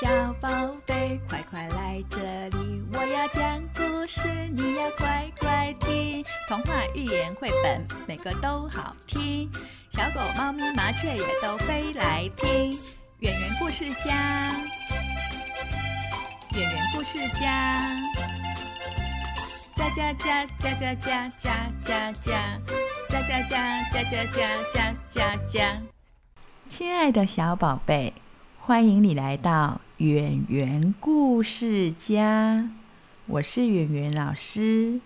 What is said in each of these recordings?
小宝贝，快快来这里！我要讲故事，你要乖乖听。童话、寓言、绘本，每个都好听。小狗、猫咪、麻雀也都飞来听。圆圆故事家，圆圆故事家，家家家家家家家家家家家家家家家家。亲爱的小宝贝。欢迎你来到圆圆故事家，我是圆圆老师。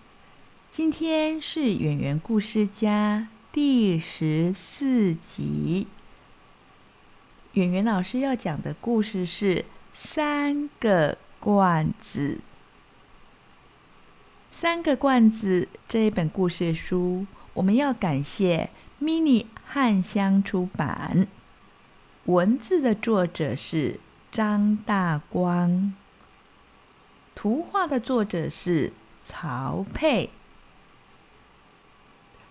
今天是圆圆故事家第十四集。圆圆老师要讲的故事是《三个罐子》。《三个罐子》这一本故事书，我们要感谢 mini 汉香出版。文字的作者是张大光，图画的作者是曹佩。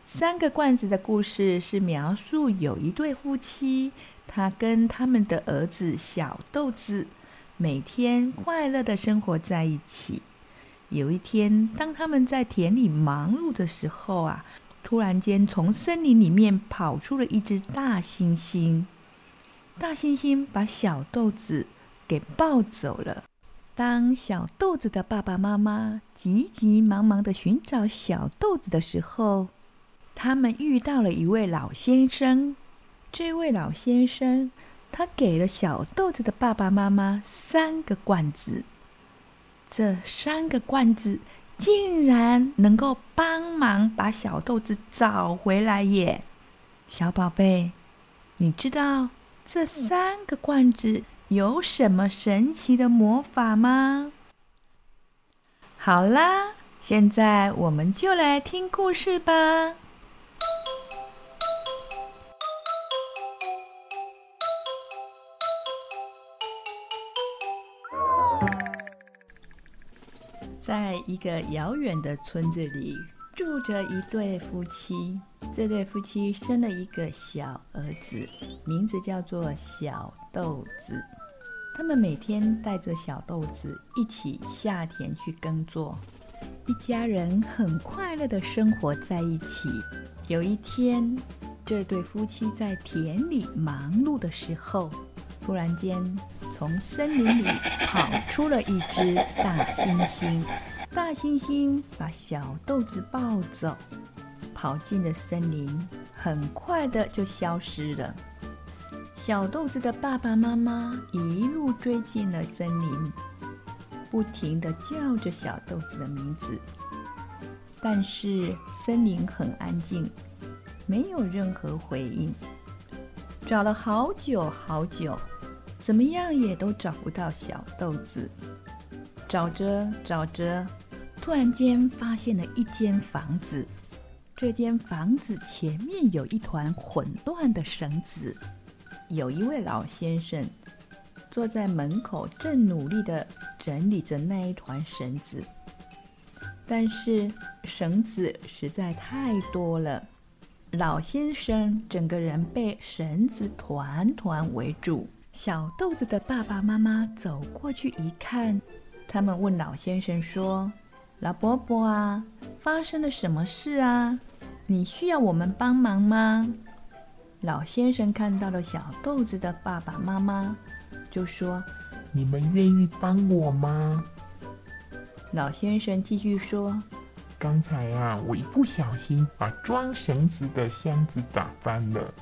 三个罐子的故事是描述有一对夫妻，他跟他们的儿子小豆子每天快乐的生活在一起。有一天，当他们在田里忙碌的时候啊，突然间从森林里面跑出了一只大猩猩。大猩猩把小豆子给抱走了。当小豆子的爸爸妈妈急急忙忙的寻找小豆子的时候，他们遇到了一位老先生。这位老先生，他给了小豆子的爸爸妈妈三个罐子。这三个罐子竟然能够帮忙把小豆子找回来耶！小宝贝，你知道？这三个罐子有什么神奇的魔法吗？好啦，现在我们就来听故事吧。在一个遥远的村子里。住着一对夫妻，这对夫妻生了一个小儿子，名字叫做小豆子。他们每天带着小豆子一起下田去耕作，一家人很快乐的生活在一起。有一天，这对夫妻在田里忙碌的时候，突然间从森林里跑出了一只大猩猩。大猩猩把小豆子抱走，跑进了森林，很快的就消失了。小豆子的爸爸妈妈一路追进了森林，不停的叫着小豆子的名字，但是森林很安静，没有任何回应。找了好久好久，怎么样也都找不到小豆子。找着找着。突然间发现了一间房子，这间房子前面有一团混乱的绳子，有一位老先生坐在门口，正努力的整理着那一团绳子。但是绳子实在太多了，老先生整个人被绳子团团围住。小豆子的爸爸妈妈走过去一看，他们问老先生说。老伯伯啊，发生了什么事啊？你需要我们帮忙吗？老先生看到了小豆子的爸爸妈妈，就说：“你们愿意帮我吗？”老先生继续说：“刚才啊，我一不小心把装绳子的箱子打翻了，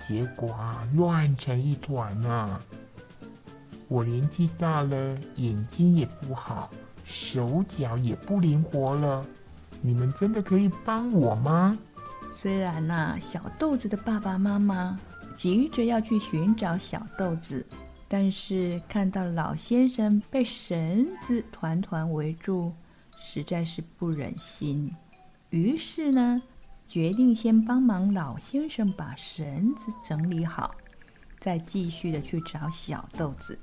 结果啊，乱成一团啊！我年纪大了，眼睛也不好。”手脚也不灵活了，你们真的可以帮我吗？虽然呐，小豆子的爸爸妈妈急着要去寻找小豆子，但是看到老先生被绳子团团围住，实在是不忍心，于是呢，决定先帮忙老先生把绳子整理好，再继续的去找小豆子。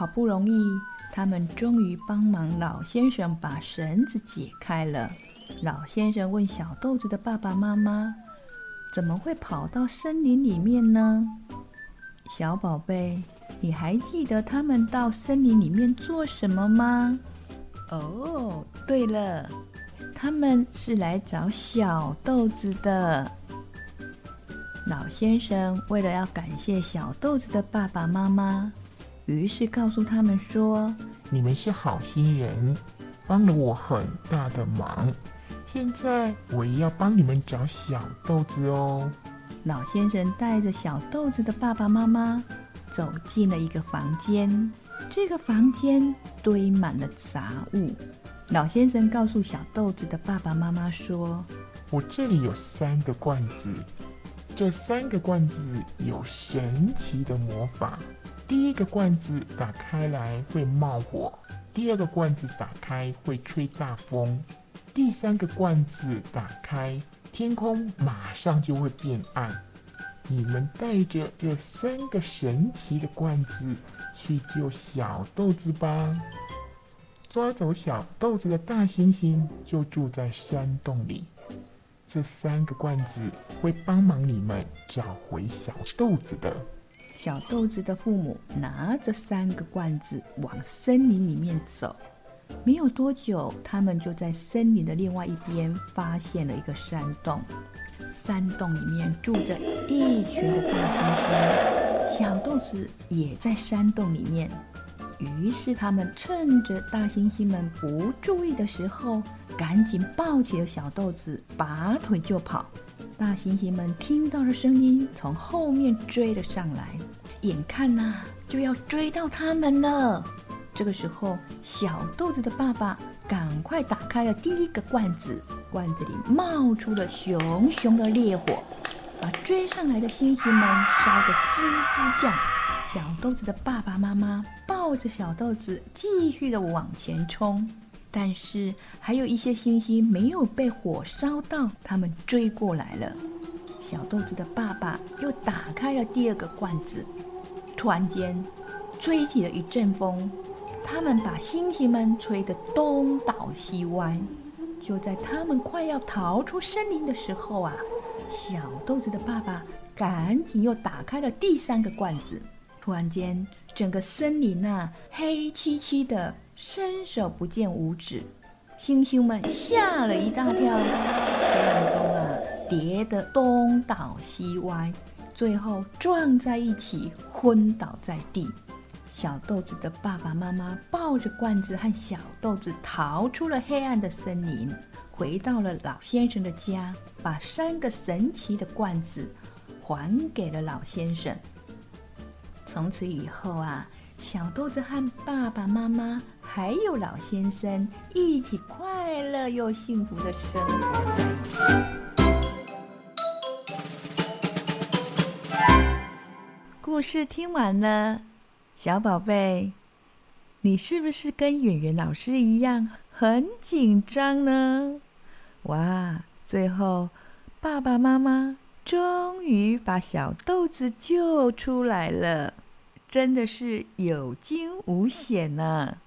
好不容易。他们终于帮忙老先生把绳子解开了。老先生问小豆子的爸爸妈妈：“怎么会跑到森林里面呢？”小宝贝，你还记得他们到森林里面做什么吗？哦，对了，他们是来找小豆子的。老先生为了要感谢小豆子的爸爸妈妈，于是告诉他们说：“你们是好心人，帮了我很大的忙。现在我也要帮你们找小豆子哦。”老先生带着小豆子的爸爸妈妈走进了一个房间，这个房间堆满了杂物。老先生告诉小豆子的爸爸妈妈说：“我这里有三个罐子，这三个罐子有神奇的魔法。第一个罐子打开来会冒火，第二个罐子打开会吹大风，第三个罐子打开。”天空马上就会变暗，你们带着这三个神奇的罐子去救小豆子吧。抓走小豆子的大猩猩就住在山洞里，这三个罐子会帮忙你们找回小豆子的。小豆子的父母拿着三个罐子往森林里面走。没有多久，他们就在森林的另外一边发现了一个山洞。山洞里面住着一群的大猩猩，小豆子也在山洞里面。于是他们趁着大猩猩们不注意的时候，赶紧抱起了小豆子，拔腿就跑。大猩猩们听到了声音，从后面追了上来，眼看呐就要追到他们了。这个时候，小豆子的爸爸赶快打开了第一个罐子，罐子里冒出了熊熊的烈火，把追上来的猩猩们烧得吱吱叫。小豆子的爸爸妈妈抱着小豆子继续的往前冲，但是还有一些星星没有被火烧到，他们追过来了。小豆子的爸爸又打开了第二个罐子，突然间，吹起了一阵风。他们把星星们吹得东倒西歪，就在他们快要逃出森林的时候啊，小豆子的爸爸赶紧又打开了第三个罐子。突然间，整个森林啊黑漆漆的，伸手不见五指，猩猩们吓了一大跳，黑暗中啊跌得东倒西歪，最后撞在一起，昏倒在地。小豆子的爸爸妈妈抱着罐子和小豆子逃出了黑暗的森林，回到了老先生的家，把三个神奇的罐子还给了老先生。从此以后啊，小豆子和爸爸妈妈还有老先生一起快乐又幸福的生活。故事听完了。小宝贝，你是不是跟圆圆老师一样很紧张呢？哇，最后爸爸妈妈终于把小豆子救出来了，真的是有惊无险呢。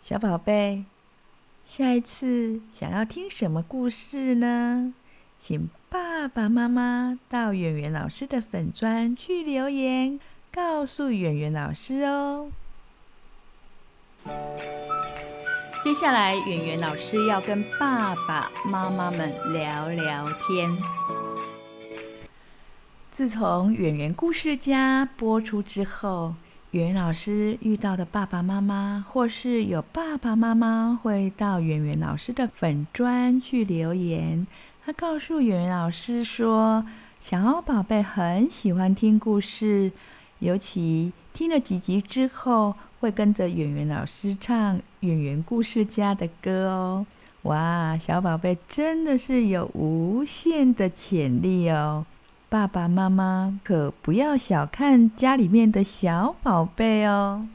小宝贝，下一次想要听什么故事呢？请爸爸妈妈到圆圆老师的粉砖去留言。告诉圆圆老师哦。接下来，圆圆老师要跟爸爸妈妈们聊聊天。自从圆圆故事家播出之后，圆圆老师遇到的爸爸妈妈，或是有爸爸妈妈会到圆圆老师的粉砖去留言，他告诉圆圆老师说：“小奥宝贝很喜欢听故事。”尤其听了几集之后，会跟着圆圆老师唱《圆圆故事家》的歌哦！哇，小宝贝真的是有无限的潜力哦！爸爸妈妈可不要小看家里面的小宝贝哦。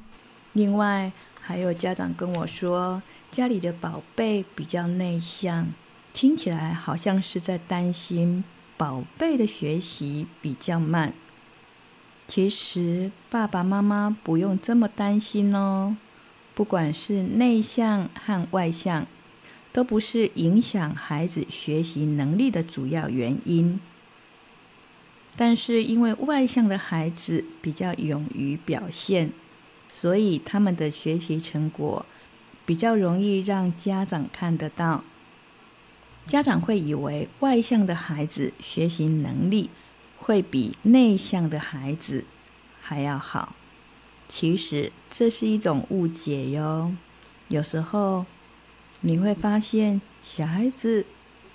另外，还有家长跟我说，家里的宝贝比较内向，听起来好像是在担心宝贝的学习比较慢。其实爸爸妈妈不用这么担心哦。不管是内向和外向，都不是影响孩子学习能力的主要原因。但是因为外向的孩子比较勇于表现，所以他们的学习成果比较容易让家长看得到。家长会以为外向的孩子学习能力会比内向的孩子还要好，其实这是一种误解哟。有时候你会发现，小孩子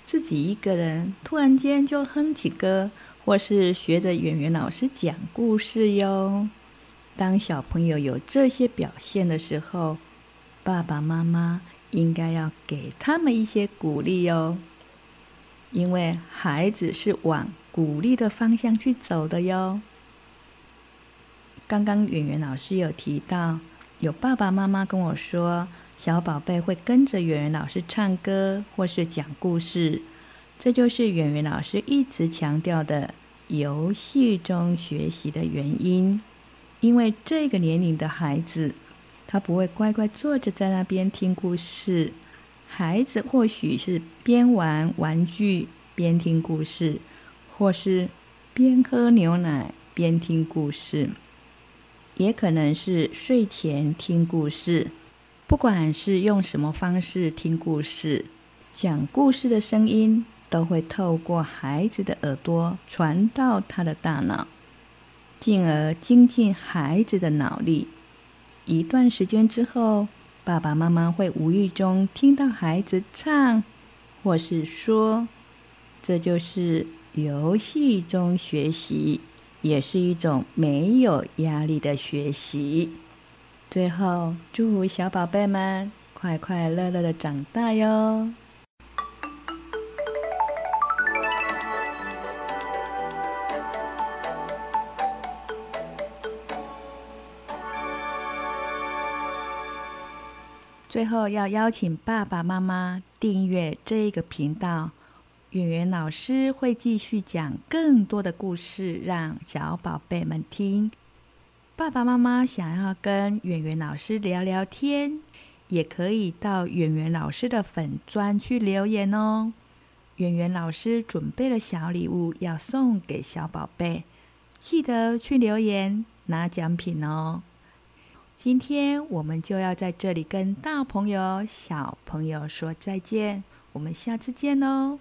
自己一个人突然间就哼起歌，或是学着演员老师讲故事哟。当小朋友有这些表现的时候，爸爸妈妈。应该要给他们一些鼓励哟，因为孩子是往鼓励的方向去走的哟。刚刚圆圆老师有提到，有爸爸妈妈跟我说，小宝贝会跟着圆圆老师唱歌或是讲故事，这就是圆圆老师一直强调的游戏中学习的原因，因为这个年龄的孩子。他不会乖乖坐着在那边听故事，孩子或许是边玩玩具边听故事，或是边喝牛奶边听故事，也可能是睡前听故事。不管是用什么方式听故事，讲故事的声音都会透过孩子的耳朵传到他的大脑，进而精进孩子的脑力。一段时间之后，爸爸妈妈会无意中听到孩子唱，或是说，这就是游戏中学习，也是一种没有压力的学习。最后，祝福小宝贝们快快乐乐的长大哟！最后要邀请爸爸妈妈订阅这个频道，圆圆老师会继续讲更多的故事，让小宝贝们听。爸爸妈妈想要跟圆圆老师聊聊天，也可以到圆圆老师的粉砖去留言哦。圆圆老师准备了小礼物要送给小宝贝，记得去留言拿奖品哦。今天我们就要在这里跟大朋友、小朋友说再见，我们下次见喽。